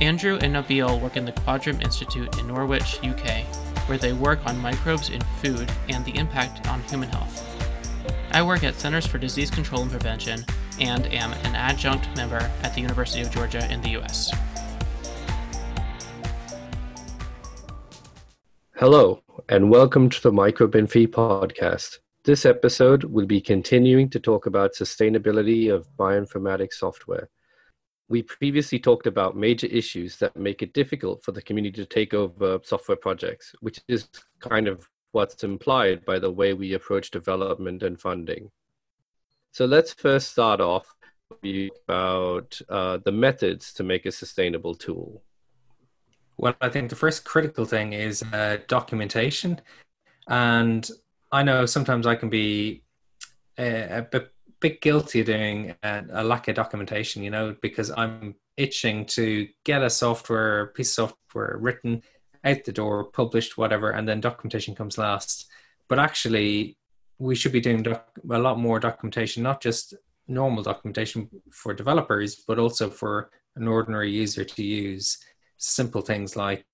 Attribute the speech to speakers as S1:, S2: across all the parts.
S1: Andrew and Nabil work in the Quadram Institute in Norwich, UK, where they work on microbes in food and the impact on human health. I work at Centers for Disease Control and Prevention and am an adjunct member at the University of Georgia in the US.
S2: Hello, and welcome to the MicroBinFi podcast. This episode will be continuing to talk about sustainability of bioinformatics software. We previously talked about major issues that make it difficult for the community to take over software projects, which is kind of what's implied by the way we approach development and funding. So let's first start off about uh, the methods to make a sustainable tool.
S3: Well, I think the first critical thing is uh, documentation. And I know sometimes I can be a, a bit bit guilty doing a, a, lack of documentation, you know, because I'm itching to get a software piece of software written out the door, published, whatever, and then documentation comes last. But actually, we should be doing doc- a lot more documentation, not just normal documentation for developers, but also for an ordinary user to use. Simple things like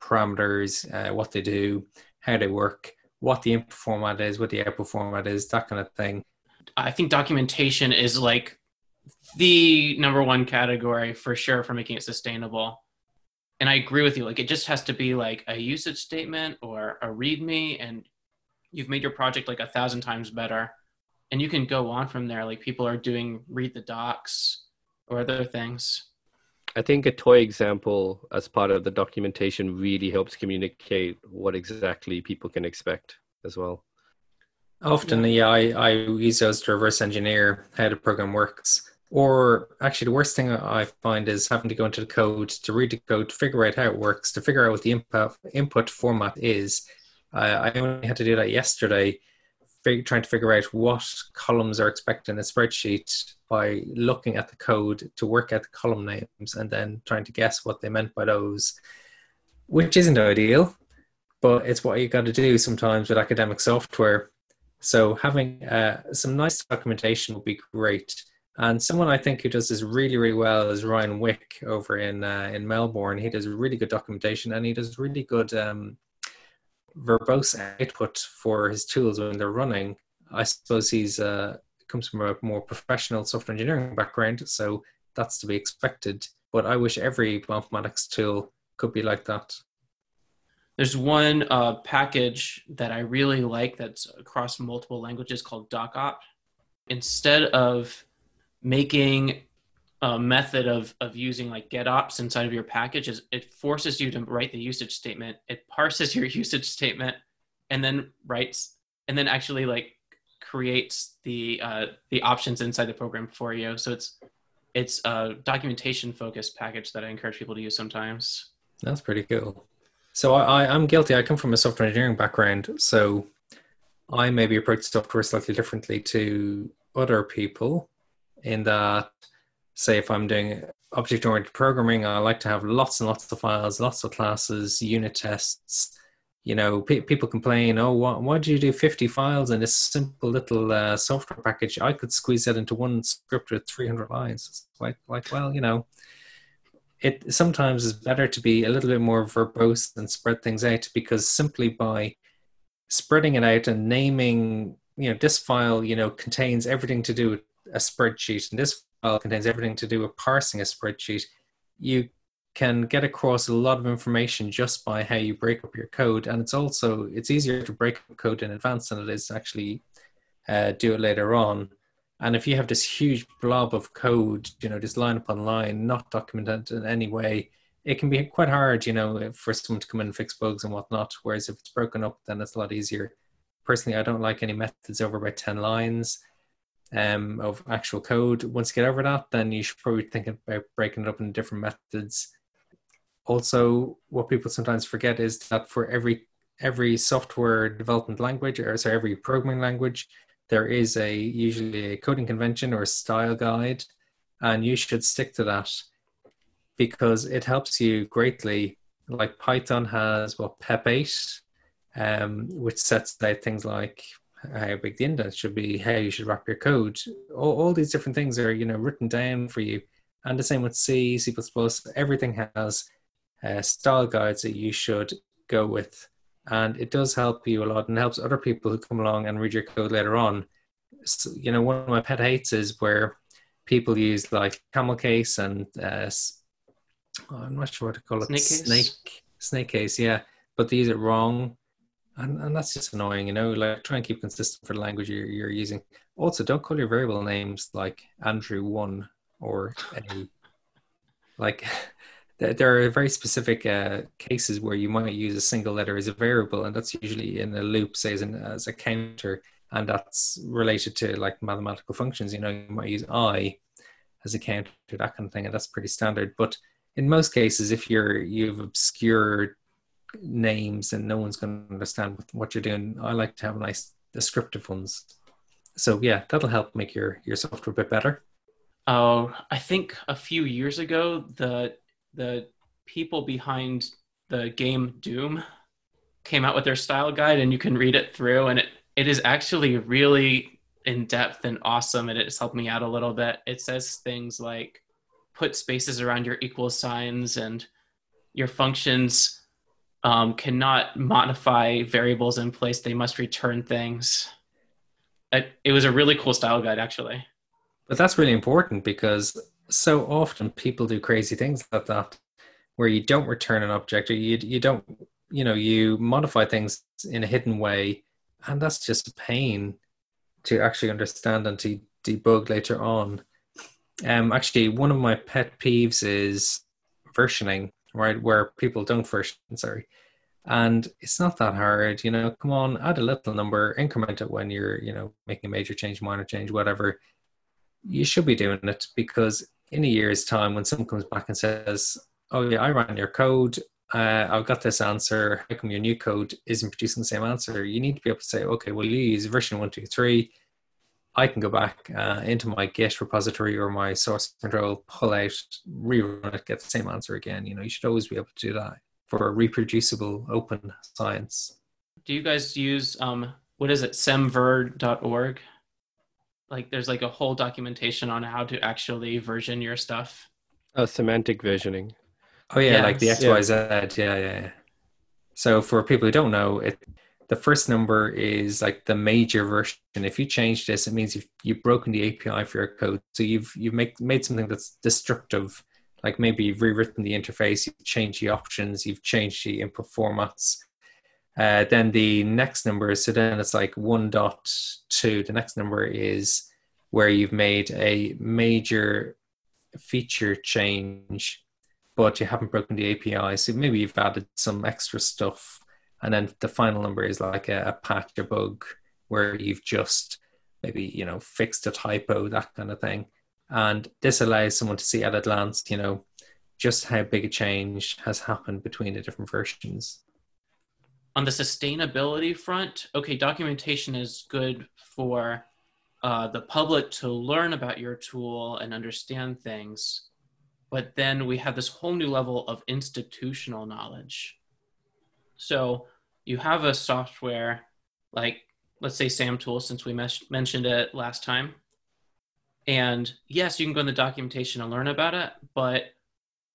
S3: parameters, uh, what they do, how they work, what the input format is, what the output format is, that kind of thing.
S1: I think documentation is like the number one category for sure for making it sustainable. And I agree with you. Like it just has to be like a usage statement or a README, and you've made your project like a thousand times better. And you can go on from there. Like people are doing read the docs or other things.
S2: I think a toy example as part of the documentation really helps communicate what exactly people can expect as well.
S3: Often, yeah, I, I use those to reverse engineer how the program works. Or actually, the worst thing I find is having to go into the code to read the code, to figure out how it works, to figure out what the input input format is. Uh, I only had to do that yesterday, fig- trying to figure out what columns are expected in a spreadsheet by looking at the code to work out the column names and then trying to guess what they meant by those, which isn't ideal, but it's what you got to do sometimes with academic software so having uh, some nice documentation would be great. And someone I think who does this really, really well is Ryan Wick over in uh, in Melbourne. He does really good documentation and he does really good um, verbose output for his tools when they're running. I suppose he's uh, comes from a more professional software engineering background, so that's to be expected. But I wish every bioinformatics tool could be like that.
S1: There's one uh, package that I really like that's across multiple languages called DocOpt. Instead of making a method of, of using like getopts inside of your package, is it forces you to write the usage statement. It parses your usage statement and then writes and then actually like creates the uh, the options inside the program for you. So it's it's a documentation focused package that I encourage people to use sometimes.
S3: That's pretty cool. So I, I, am guilty. I come from a software engineering background, so I maybe approach software slightly differently to other people. In that, say, if I'm doing object-oriented programming, I like to have lots and lots of files, lots of classes, unit tests. You know, pe- people complain, "Oh, why, why do you do 50 files in this simple little uh, software package? I could squeeze that into one script with 300 lines." It's like, like, well, you know, it sometimes is better to be a little bit more verbose and spread things out because simply by spreading it out and naming, you know, this file, you know, contains everything to do with a spreadsheet and this file contains everything to do with parsing a spreadsheet, you can get across a lot of information just by how you break up your code. And it's also it's easier to break up code in advance than it is to actually uh, do it later on and if you have this huge blob of code, you know, this line upon line, not documented in any way, it can be quite hard, you know, for someone to come in and fix bugs and whatnot. Whereas if it's broken up, then it's a lot easier. Personally, I don't like any methods over about 10 lines um, of actual code. Once you get over that, then you should probably think about breaking it up into different methods. also, what people sometimes forget is that for every every software development language, or sorry, every programming language, there is a usually a coding convention or a style guide, and you should stick to that because it helps you greatly. Like Python has what PEP eight, um, which sets out things like how big the indent should be, how you should wrap your code. All, all these different things are you know written down for you, and the same with C, C++. Everything has uh, style guides that you should go with, and it does help you a lot and helps other people who come along and read your code later on. So, you know, one of my pet hates is where people use like camel case and uh, oh, I'm not sure what to call it.
S1: Snake case?
S3: Snake snake case, yeah. But they use it wrong and, and that's just annoying you know like try and keep consistent for the language you're, you're using also don't call your variable names like andrew one or any, like there are very specific uh, cases where you might use a single letter as a variable and that's usually in a loop say as, an, as a counter and that's related to like mathematical functions you know you might use i as a counter that kind of thing and that's pretty standard but in most cases if you're you've obscured names and no one's going to understand what you're doing. I like to have nice descriptive ones. So yeah, that'll help make your your software a bit better.
S1: Oh, I think a few years ago the the people behind the game Doom came out with their style guide and you can read it through and it, it is actually really in depth and awesome and it's helped me out a little bit. It says things like put spaces around your equal signs and your functions um, cannot modify variables in place. They must return things. It, it was a really cool style guide, actually.
S3: But that's really important because so often people do crazy things like that, where you don't return an object or you you don't you know you modify things in a hidden way, and that's just a pain to actually understand and to debug later on. Um, actually, one of my pet peeves is versioning right? Where people don't version, sorry. And it's not that hard, you know. Come on, add a little number, increment it when you're, you know, making a major change, minor change, whatever. You should be doing it because in a year's time, when someone comes back and says, "Oh yeah, I ran your code, uh, I've got this answer. How come your new code isn't producing the same answer?" You need to be able to say, "Okay, well, you use version one, two, three I can go back uh, into my Git repository or my source control, pull out, rerun it, get the same answer again. You know, you should always be able to do that for a reproducible open science.
S1: Do you guys use um, what is it, semver.org? Like, there's like a whole documentation on how to actually version your stuff.
S2: Oh, semantic versioning.
S3: Oh yeah, yes. like the XYZ. Yeah. yeah, yeah. So for people who don't know, it the first number is like the major version. If you change this, it means you've you've broken the API for your code. So you've you've make, made something that's destructive. Like maybe you've rewritten the interface, you've changed the options, you've changed the input formats. Uh, then the next number is so then it's like one dot two. The next number is where you've made a major feature change, but you haven't broken the API. So maybe you've added some extra stuff and then the final number is like a, a patch or bug where you've just maybe you know fixed a typo that kind of thing and this allows someone to see at a glance you know just how big a change has happened between the different versions
S1: on the sustainability front okay documentation is good for uh, the public to learn about your tool and understand things but then we have this whole new level of institutional knowledge so you have a software like let's say SamTool since we mes- mentioned it last time. And yes, you can go in the documentation and learn about it, but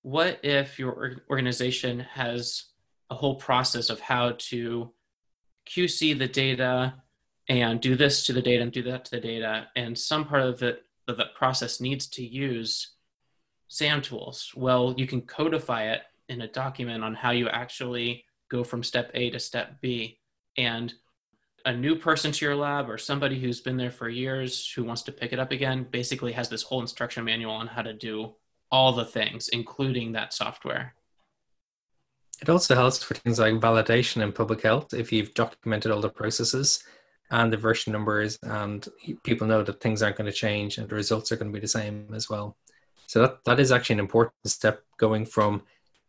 S1: what if your organization has a whole process of how to QC the data and do this to the data and do that to the data, and some part of it of process needs to use SAM tools. Well, you can codify it in a document on how you actually go from step A to step B. And a new person to your lab or somebody who's been there for years who wants to pick it up again basically has this whole instruction manual on how to do all the things, including that software.
S3: It also helps for things like validation in public health if you've documented all the processes and the version numbers, and people know that things aren't going to change and the results are going to be the same as well. So that, that is actually an important step going from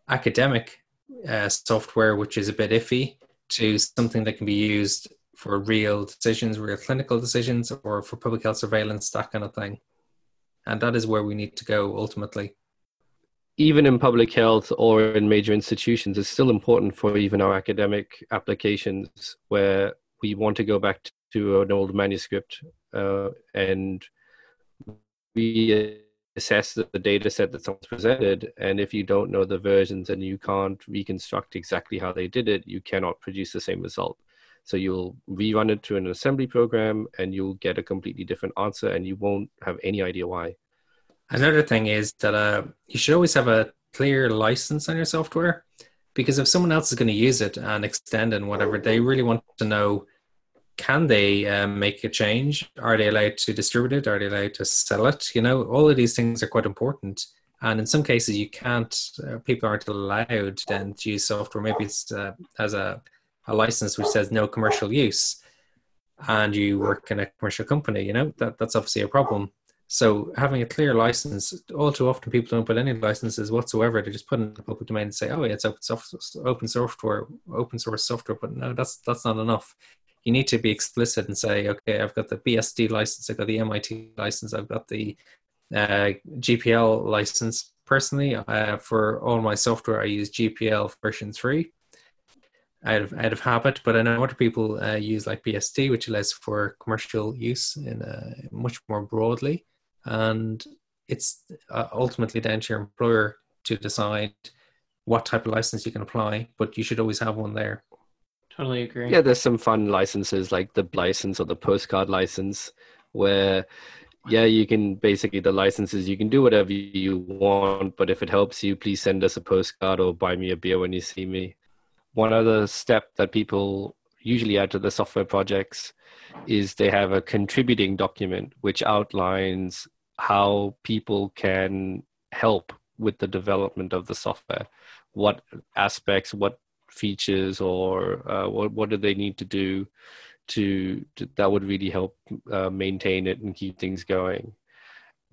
S3: academic uh, software, which is a bit iffy, to something that can be used for real decisions, real clinical decisions, or for public health surveillance, that kind of thing. And that is where we need to go ultimately.
S2: Even in public health or in major institutions, it's still important for even our academic applications where we want to go back to an old manuscript uh, and we assess the, the data set that someone's presented and if you don't know the versions and you can't reconstruct exactly how they did it you cannot produce the same result. So you'll rerun it to an assembly program and you'll get a completely different answer and you won't have any idea why
S3: another thing is that uh, you should always have a clear license on your software because if someone else is going to use it and extend and whatever they really want to know can they um, make a change? Are they allowed to distribute it? Are they allowed to sell it? You know, all of these things are quite important. And in some cases, you can't. Uh, people aren't allowed then to use software. Maybe it's uh, as a, a license which says no commercial use, and you work in a commercial company. You know that that's obviously a problem. So having a clear license, all too often people don't put any licenses whatsoever. They just put in the public domain and say, "Oh, yeah, it's open, soft, open software, open source software." But no, that's that's not enough you need to be explicit and say, okay, I've got the BSD license, I've got the MIT license, I've got the uh, GPL license. Personally, uh, for all my software, I use GPL version three out of out of habit. But I know other people uh, use like BSD, which allows for commercial use in a, much more broadly, and it's uh, ultimately down to your employer to decide what type of license you can apply. But you should always have one there.
S1: Totally agree.
S2: Yeah, there's some fun licenses like the license or the postcard license where yeah, you can basically the licenses you can do whatever you want, but if it helps you, please send us a postcard or buy me a beer when you see me. One other step that people usually add to the software projects is they have a contributing document which outlines how people can help with the development of the software. What aspects what features or uh, what what do they need to do to, to that would really help uh, maintain it and keep things going?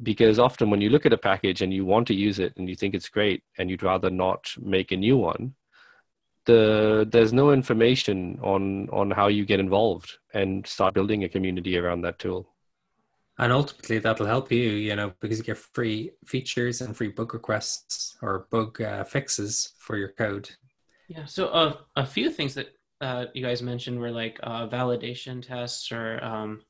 S2: Because often when you look at a package and you want to use it and you think it's great and you'd rather not make a new one the there's no information on on how you get involved and start building a community around that tool
S3: and ultimately that'll help you you know because you get free features and free bug requests or bug uh, fixes for your code
S1: yeah. So uh, a few things that uh, you guys mentioned were like uh, validation tests or um,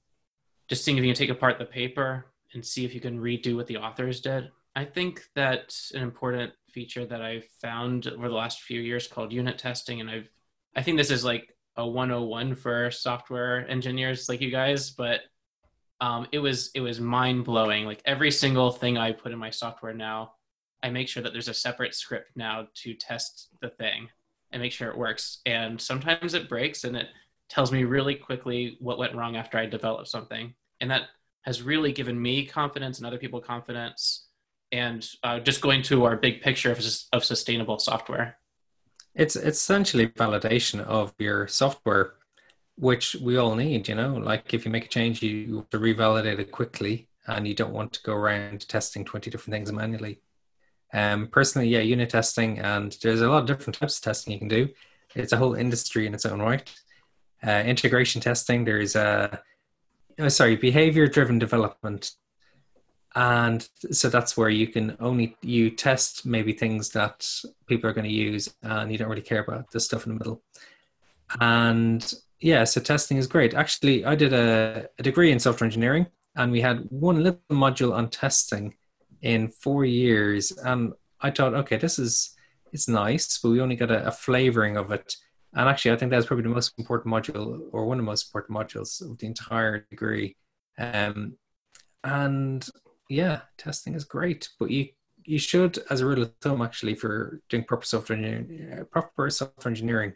S1: just seeing if you can take apart the paper and see if you can redo what the authors did. I think that an important feature that I've found over the last few years called unit testing. And I've, I think this is like a 101 for software engineers like you guys, but um, it was, it was mind blowing. Like every single thing I put in my software now, I make sure that there's a separate script now to test the thing and make sure it works. And sometimes it breaks and it tells me really quickly what went wrong after I developed something. And that has really given me confidence and other people confidence. And uh, just going to our big picture of, of sustainable software.
S3: It's, essentially validation of your software, which we all need. You know, like if you make a change, you have to revalidate it quickly, and you don't want to go around testing twenty different things manually. Um, personally, yeah, unit testing, and there's a lot of different types of testing you can do. It's a whole industry in its own right. Uh, integration testing, there's a, oh, sorry, behavior driven development. And so that's where you can only, you test maybe things that people are going to use and you don't really care about the stuff in the middle. And yeah, so testing is great. Actually, I did a, a degree in software engineering and we had one little module on testing in four years. And I thought, okay, this is it's nice, but we only got a, a flavoring of it. And actually, I think that's probably the most important module, or one of the most important modules of the entire degree. Um, and yeah, testing is great, but you you should, as a rule of thumb, actually, for doing proper software engineering, proper software engineering,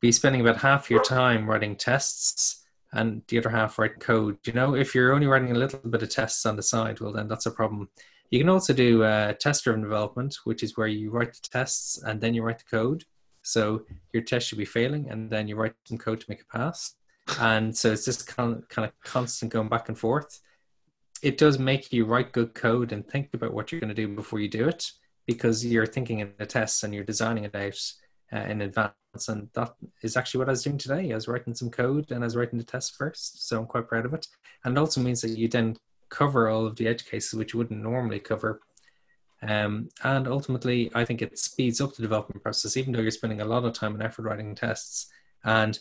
S3: be spending about half your time writing tests and the other half writing code. You know, if you're only writing a little bit of tests on the side, well, then that's a problem. You can also do uh, test-driven development, which is where you write the tests and then you write the code. So your test should be failing, and then you write some code to make it pass. And so it's just kind of, kind of constant going back and forth. It does make you write good code and think about what you're going to do before you do it. because you're thinking in the tests and you're designing it out uh, in advance. And that is actually what I was doing today. I was writing some code and I was writing the test first. So I'm quite proud of it. And it also means that you then cover all of the edge cases, which you wouldn't normally cover. Um, and ultimately, I think it speeds up the development process, even though you're spending a lot of time and effort writing tests. And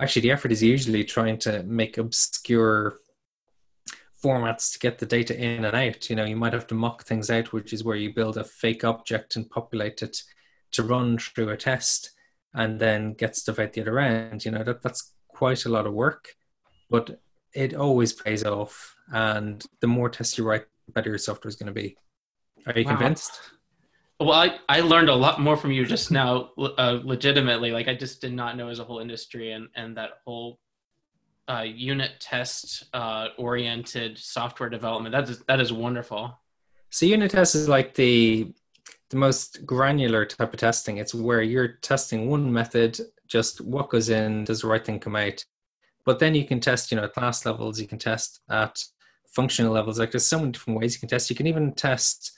S3: actually, the effort is usually trying to make obscure formats to get the data in and out. You know, you might have to mock things out, which is where you build a fake object and populate it to run through a test and then get stuff out the other end. You know, that, that's quite a lot of work, but it always pays off. And the more tests you write, the better your software is going to be. Are you wow. convinced?
S1: Well, I, I learned a lot more from you just now, uh, legitimately. Like, I just did not know as a whole industry and, and that whole uh, unit test uh, oriented software development. That is that is wonderful.
S3: So unit test is like the the most granular type of testing. It's where you're testing one method, just what goes in, does the right thing come out. But then you can test, you know, at class levels, you can test at functional levels. Like there's so many different ways you can test. You can even test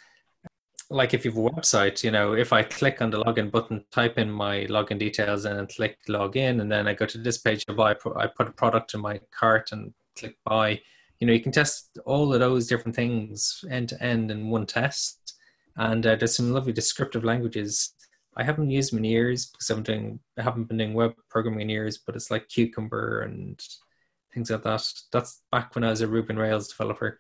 S3: like if you have a website, you know, if I click on the login button, type in my login details and click login, and then I go to this page, I buy, I put a product in my cart and click buy. You know, you can test all of those different things end to end in one test. And uh, there's some lovely descriptive languages. I haven't used them in years because I'm doing, I haven't been doing web programming in years, but it's like Cucumber and things like that. That's back when I was a Ruby Rails developer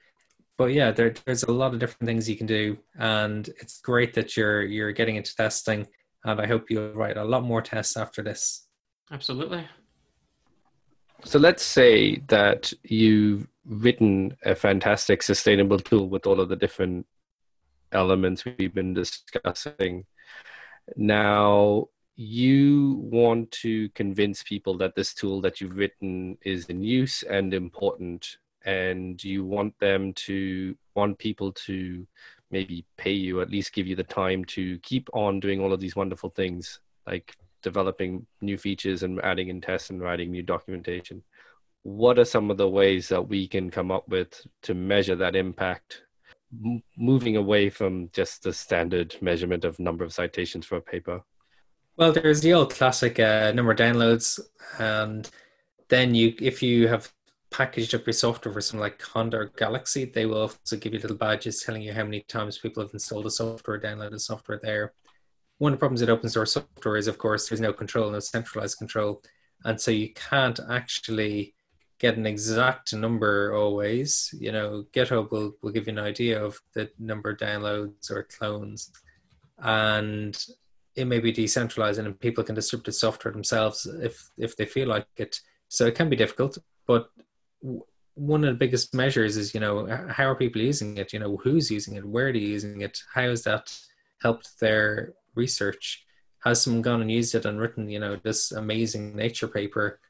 S3: but yeah, there, there's a lot of different things you can do, and it's great that you're you're getting into testing. And I hope you'll write a lot more tests after this.
S1: Absolutely.
S2: So let's say that you've written a fantastic sustainable tool with all of the different elements we've been discussing. Now, you want to convince people that this tool that you've written is in use and important and you want them to want people to maybe pay you at least give you the time to keep on doing all of these wonderful things like developing new features and adding in tests and writing new documentation. What are some of the ways that we can come up with to measure that impact? Moving away from just the standard measurement of number of citations for a paper.
S3: Well there's the old classic uh, number of downloads and then you if you have packaged up your software for something like Conda or Galaxy, they will also give you little badges telling you how many times people have installed the software, downloaded the software there. One of the problems with open source software is, of course, there's no control, no centralized control. And so you can't actually get an exact number always. You know, GitHub will, will give you an idea of the number of downloads or clones. And it may be decentralized and people can distribute the software themselves if if they feel like it. So it can be difficult, but one of the biggest measures is you know how are people using it? You know who's using it? Where are they using it? How has that helped their research? Has someone gone and used it and written you know this amazing nature paper?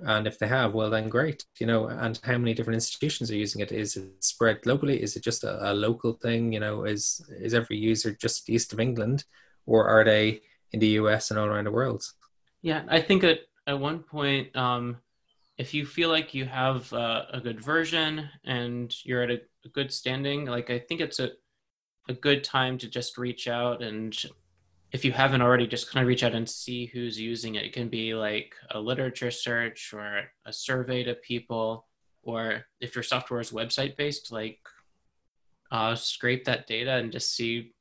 S3: And if they have well then great you know. And how many different institutions are using it? Is it spread globally? Is it just a, a local thing? You know is is every user just east of england? Or are they in the us and all around the world?
S1: Yeah i think at, at one point um if you feel like you have uh, a good version and you're at a, a, good standing, like I think it's a a good time to just reach out and if you haven't already, just kind of reach out and see who's using it. It can be like a literature search or a survey to people, or if your software is website based, like uh, scrape that data and just see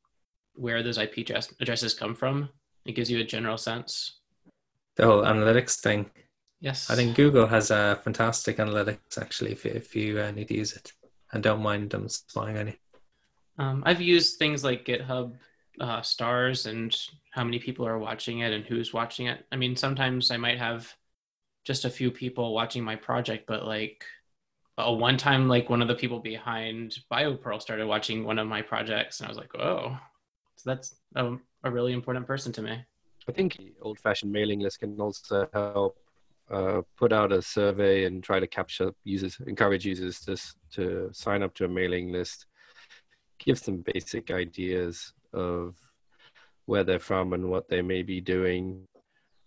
S1: where those IP addresses come from. It gives you a general sense.
S3: The whole analytics thing
S1: Yes.
S3: I think Google has a fantastic analytics actually if, if you uh, need to use it and don't mind them spying on you.
S1: Um, I've used things like GitHub uh, stars and how many people are watching it and who's watching it. I mean, sometimes I might have just a few people watching my project, but like a one time, like one of the people behind BioPerl started watching one of my projects, and I was like, oh, so that's a, a really important person to me.
S2: I think old fashioned mailing list can also help uh, put out a survey and try to capture users, encourage users to to sign up to a mailing list, give some basic ideas of where they're from and what they may be doing,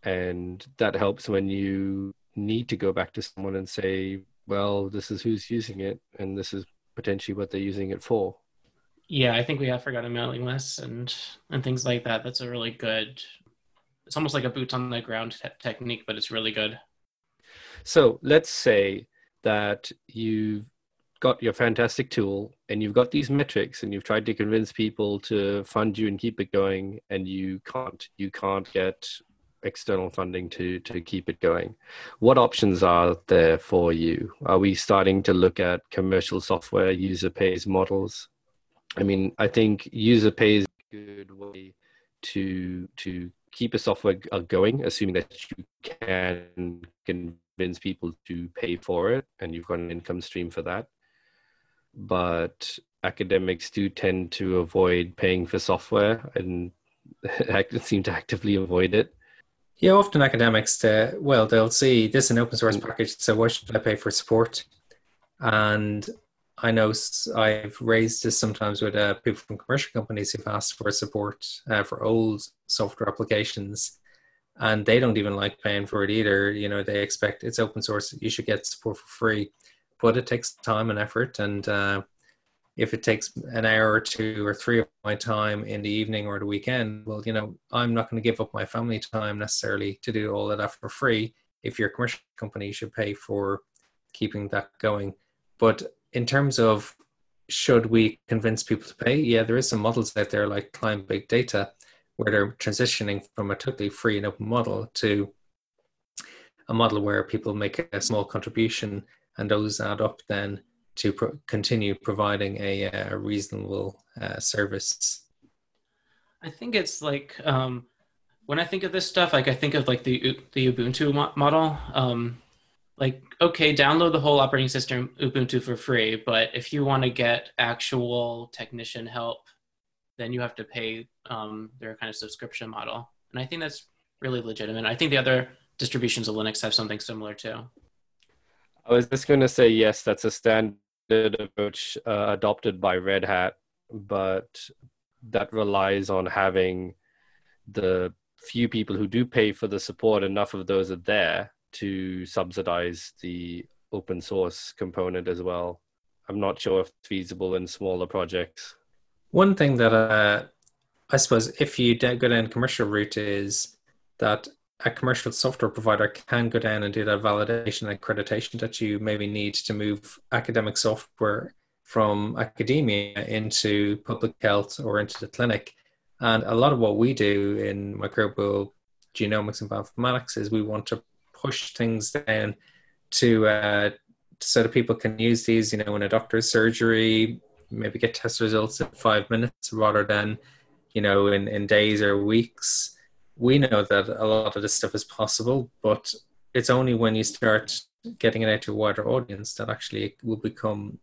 S2: and that helps when you need to go back to someone and say, well, this is who's using it, and this is potentially what they're using it for.
S1: Yeah, I think we have forgotten mailing lists and and things like that. That's a really good. It's almost like a boots on the ground te- technique, but it's really good.
S2: So let's say that you've got your fantastic tool and you've got these metrics and you've tried to convince people to fund you and keep it going and you can't you can't get external funding to to keep it going. What options are there for you? Are we starting to look at commercial software user pays models? I mean i think user pays is a good way to to keep a software uh, going assuming that you can convince people to pay for it and you've got an income stream for that but academics do tend to avoid paying for software and seem to actively avoid it
S3: yeah, often academics, uh, well, they'll see this is an open source mm. package, so why should I pay for support? And I know I've raised this sometimes with uh, people from commercial companies who've asked for support uh, for old software applications, and they don't even like paying for it either. You know, they expect it's open source, you should get support for free, but it takes time and effort, and uh, if it takes an hour or two or three of my time in the evening or the weekend, well, you know, I'm not going to give up my family time necessarily to do all of that for free. If you're a commercial company, should pay for keeping that going. But in terms of should we convince people to pay? Yeah, there is some models out there like Client Big Data where they're transitioning from a totally free and open model to a model where people make a small contribution and those add up then to pro- continue providing a, a reasonable uh, service?
S1: I think it's like um, when I think of this stuff, like I think of like the the Ubuntu mo- model. Um, like okay, download the whole operating system Ubuntu for free, but if you want to get actual technician help, then you have to pay um, their kind of subscription model. And I think that's really legitimate. I think the other distributions of Linux have something similar too.
S2: I was just going to say yes, that's a standard approach uh, adopted by Red Hat, but that relies on having the few people who do pay for the support, enough of those are there to subsidize the open source component as well. I'm not sure if feasible in smaller projects.
S3: One thing that uh, I suppose if you go down commercial route is that a commercial software provider can go down and do that validation and accreditation that you maybe need to move academic software from academia into public health or into the clinic. And a lot of what we do in microbial genomics and bioinformatics is we want to push things down to uh, so that people can use these, you know, in a doctor's surgery, maybe get test results in five minutes rather than, you know, in, in days or weeks we know that a lot of this stuff is possible, but it's only when you start getting it out to a wider audience that actually it will become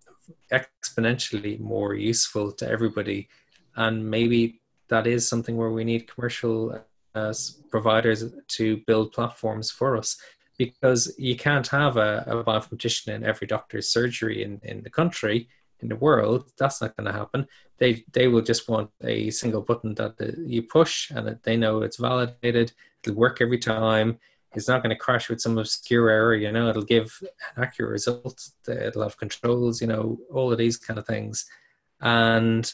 S3: exponentially more useful to everybody. And maybe that is something where we need commercial uh, providers to build platforms for us because you can't have a, a bioinformatician in every doctor's surgery in, in the country in the world. That's not going to happen. They they will just want a single button that you push and they know it's validated. It'll work every time. It's not going to crash with some obscure error. You know, it'll give an accurate result. It'll have controls. You know, all of these kind of things, and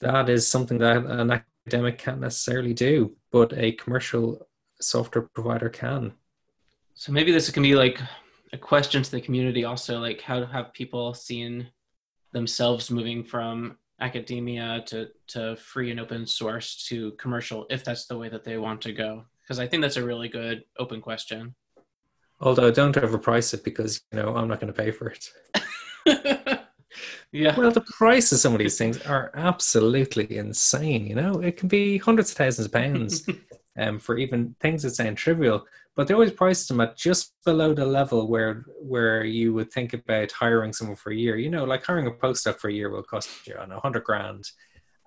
S3: that is something that an academic can't necessarily do, but a commercial software provider can.
S1: So maybe this can be like a question to the community also, like how have people seen themselves moving from academia to, to free and open source to commercial if that's the way that they want to go? Because i think that's a really good open question.
S3: Although don't overprice it because you know i'm not going to pay for
S1: it. Yeah.
S3: Well the price of some of these things are absolutely insane you know? It can be hundreds of thousands of pounds um, for even things that sound trivial but they always price them at just below the level where where you would think about hiring someone for a year. You know, like hiring a postdoc for a year will cost you I know hundred grand,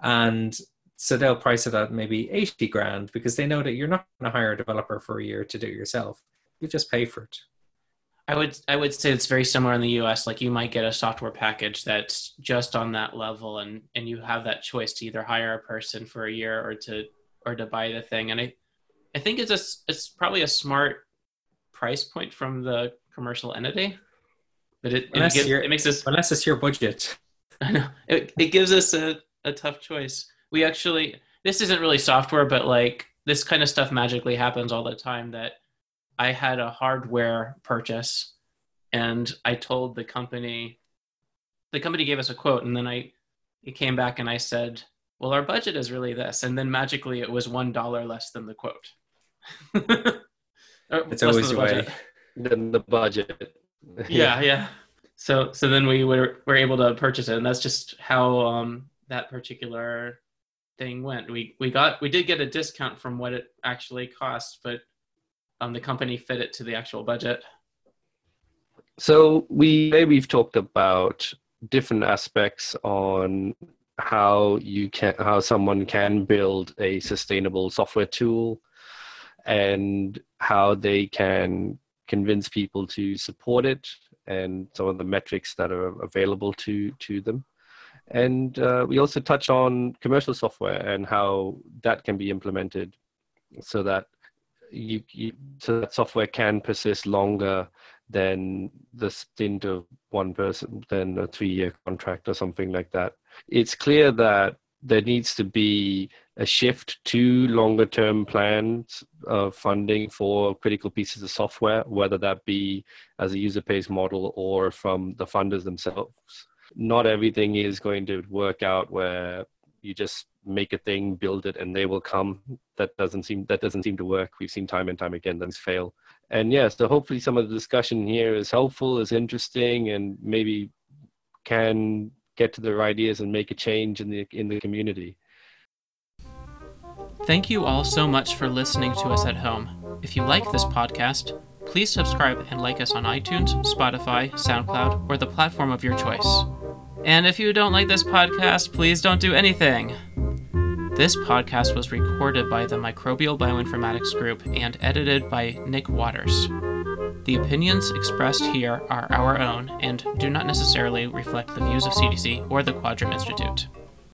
S3: and so they'll price it at maybe eighty grand because they know that you're not going to hire a developer for a year to do it yourself. You just pay for it.
S1: I would I would say it's very similar in the US. Like you might get a software package that's just on that level, and and you have that choice to either hire a person for a year or to or to buy the thing. And I I think it's a it's probably a smart price point from the commercial entity, but it it, gives, it makes us,
S3: unless it's your budget.
S1: I know it, it gives us a, a tough choice. We actually this isn't really software, but like this kind of stuff magically happens all the time. That I had a hardware purchase, and I told the company, the company gave us a quote, and then I it came back and I said, "Well, our budget is really this," and then magically it was one dollar less than the quote.
S3: it's always the way.
S2: Than the budget.
S1: yeah, yeah. So so then we were were able to purchase it, and that's just how um, that particular thing went. We we got we did get a discount from what it actually cost, but um, the company fit it to the actual budget.
S2: So we we've talked about different aspects on how you can how someone can build a sustainable software tool and how they can convince people to support it and some of the metrics that are available to to them. And uh, we also touch on commercial software and how that can be implemented so that you, you so that software can persist longer than the stint of one person than a three year contract or something like that it's clear that there needs to be a shift to longer term plans of funding for critical pieces of software, whether that be as a user pays model or from the funders themselves. Not everything is going to work out where you just make a thing, build it, and they will come. That doesn't seem that doesn't seem to work. We've seen time and time again things fail. And yeah, so hopefully some of the discussion here is helpful, is interesting, and maybe can get to their ideas and make a change in the in the community.
S1: Thank you all so much for listening to us at home. If you like this podcast, please subscribe and like us on iTunes, Spotify, SoundCloud, or the platform of your choice. And if you don't like this podcast, please don't do anything. This podcast was recorded by the Microbial Bioinformatics Group and edited by Nick Waters. The opinions expressed here are our own and do not necessarily reflect the views of CDC or the Quadram Institute.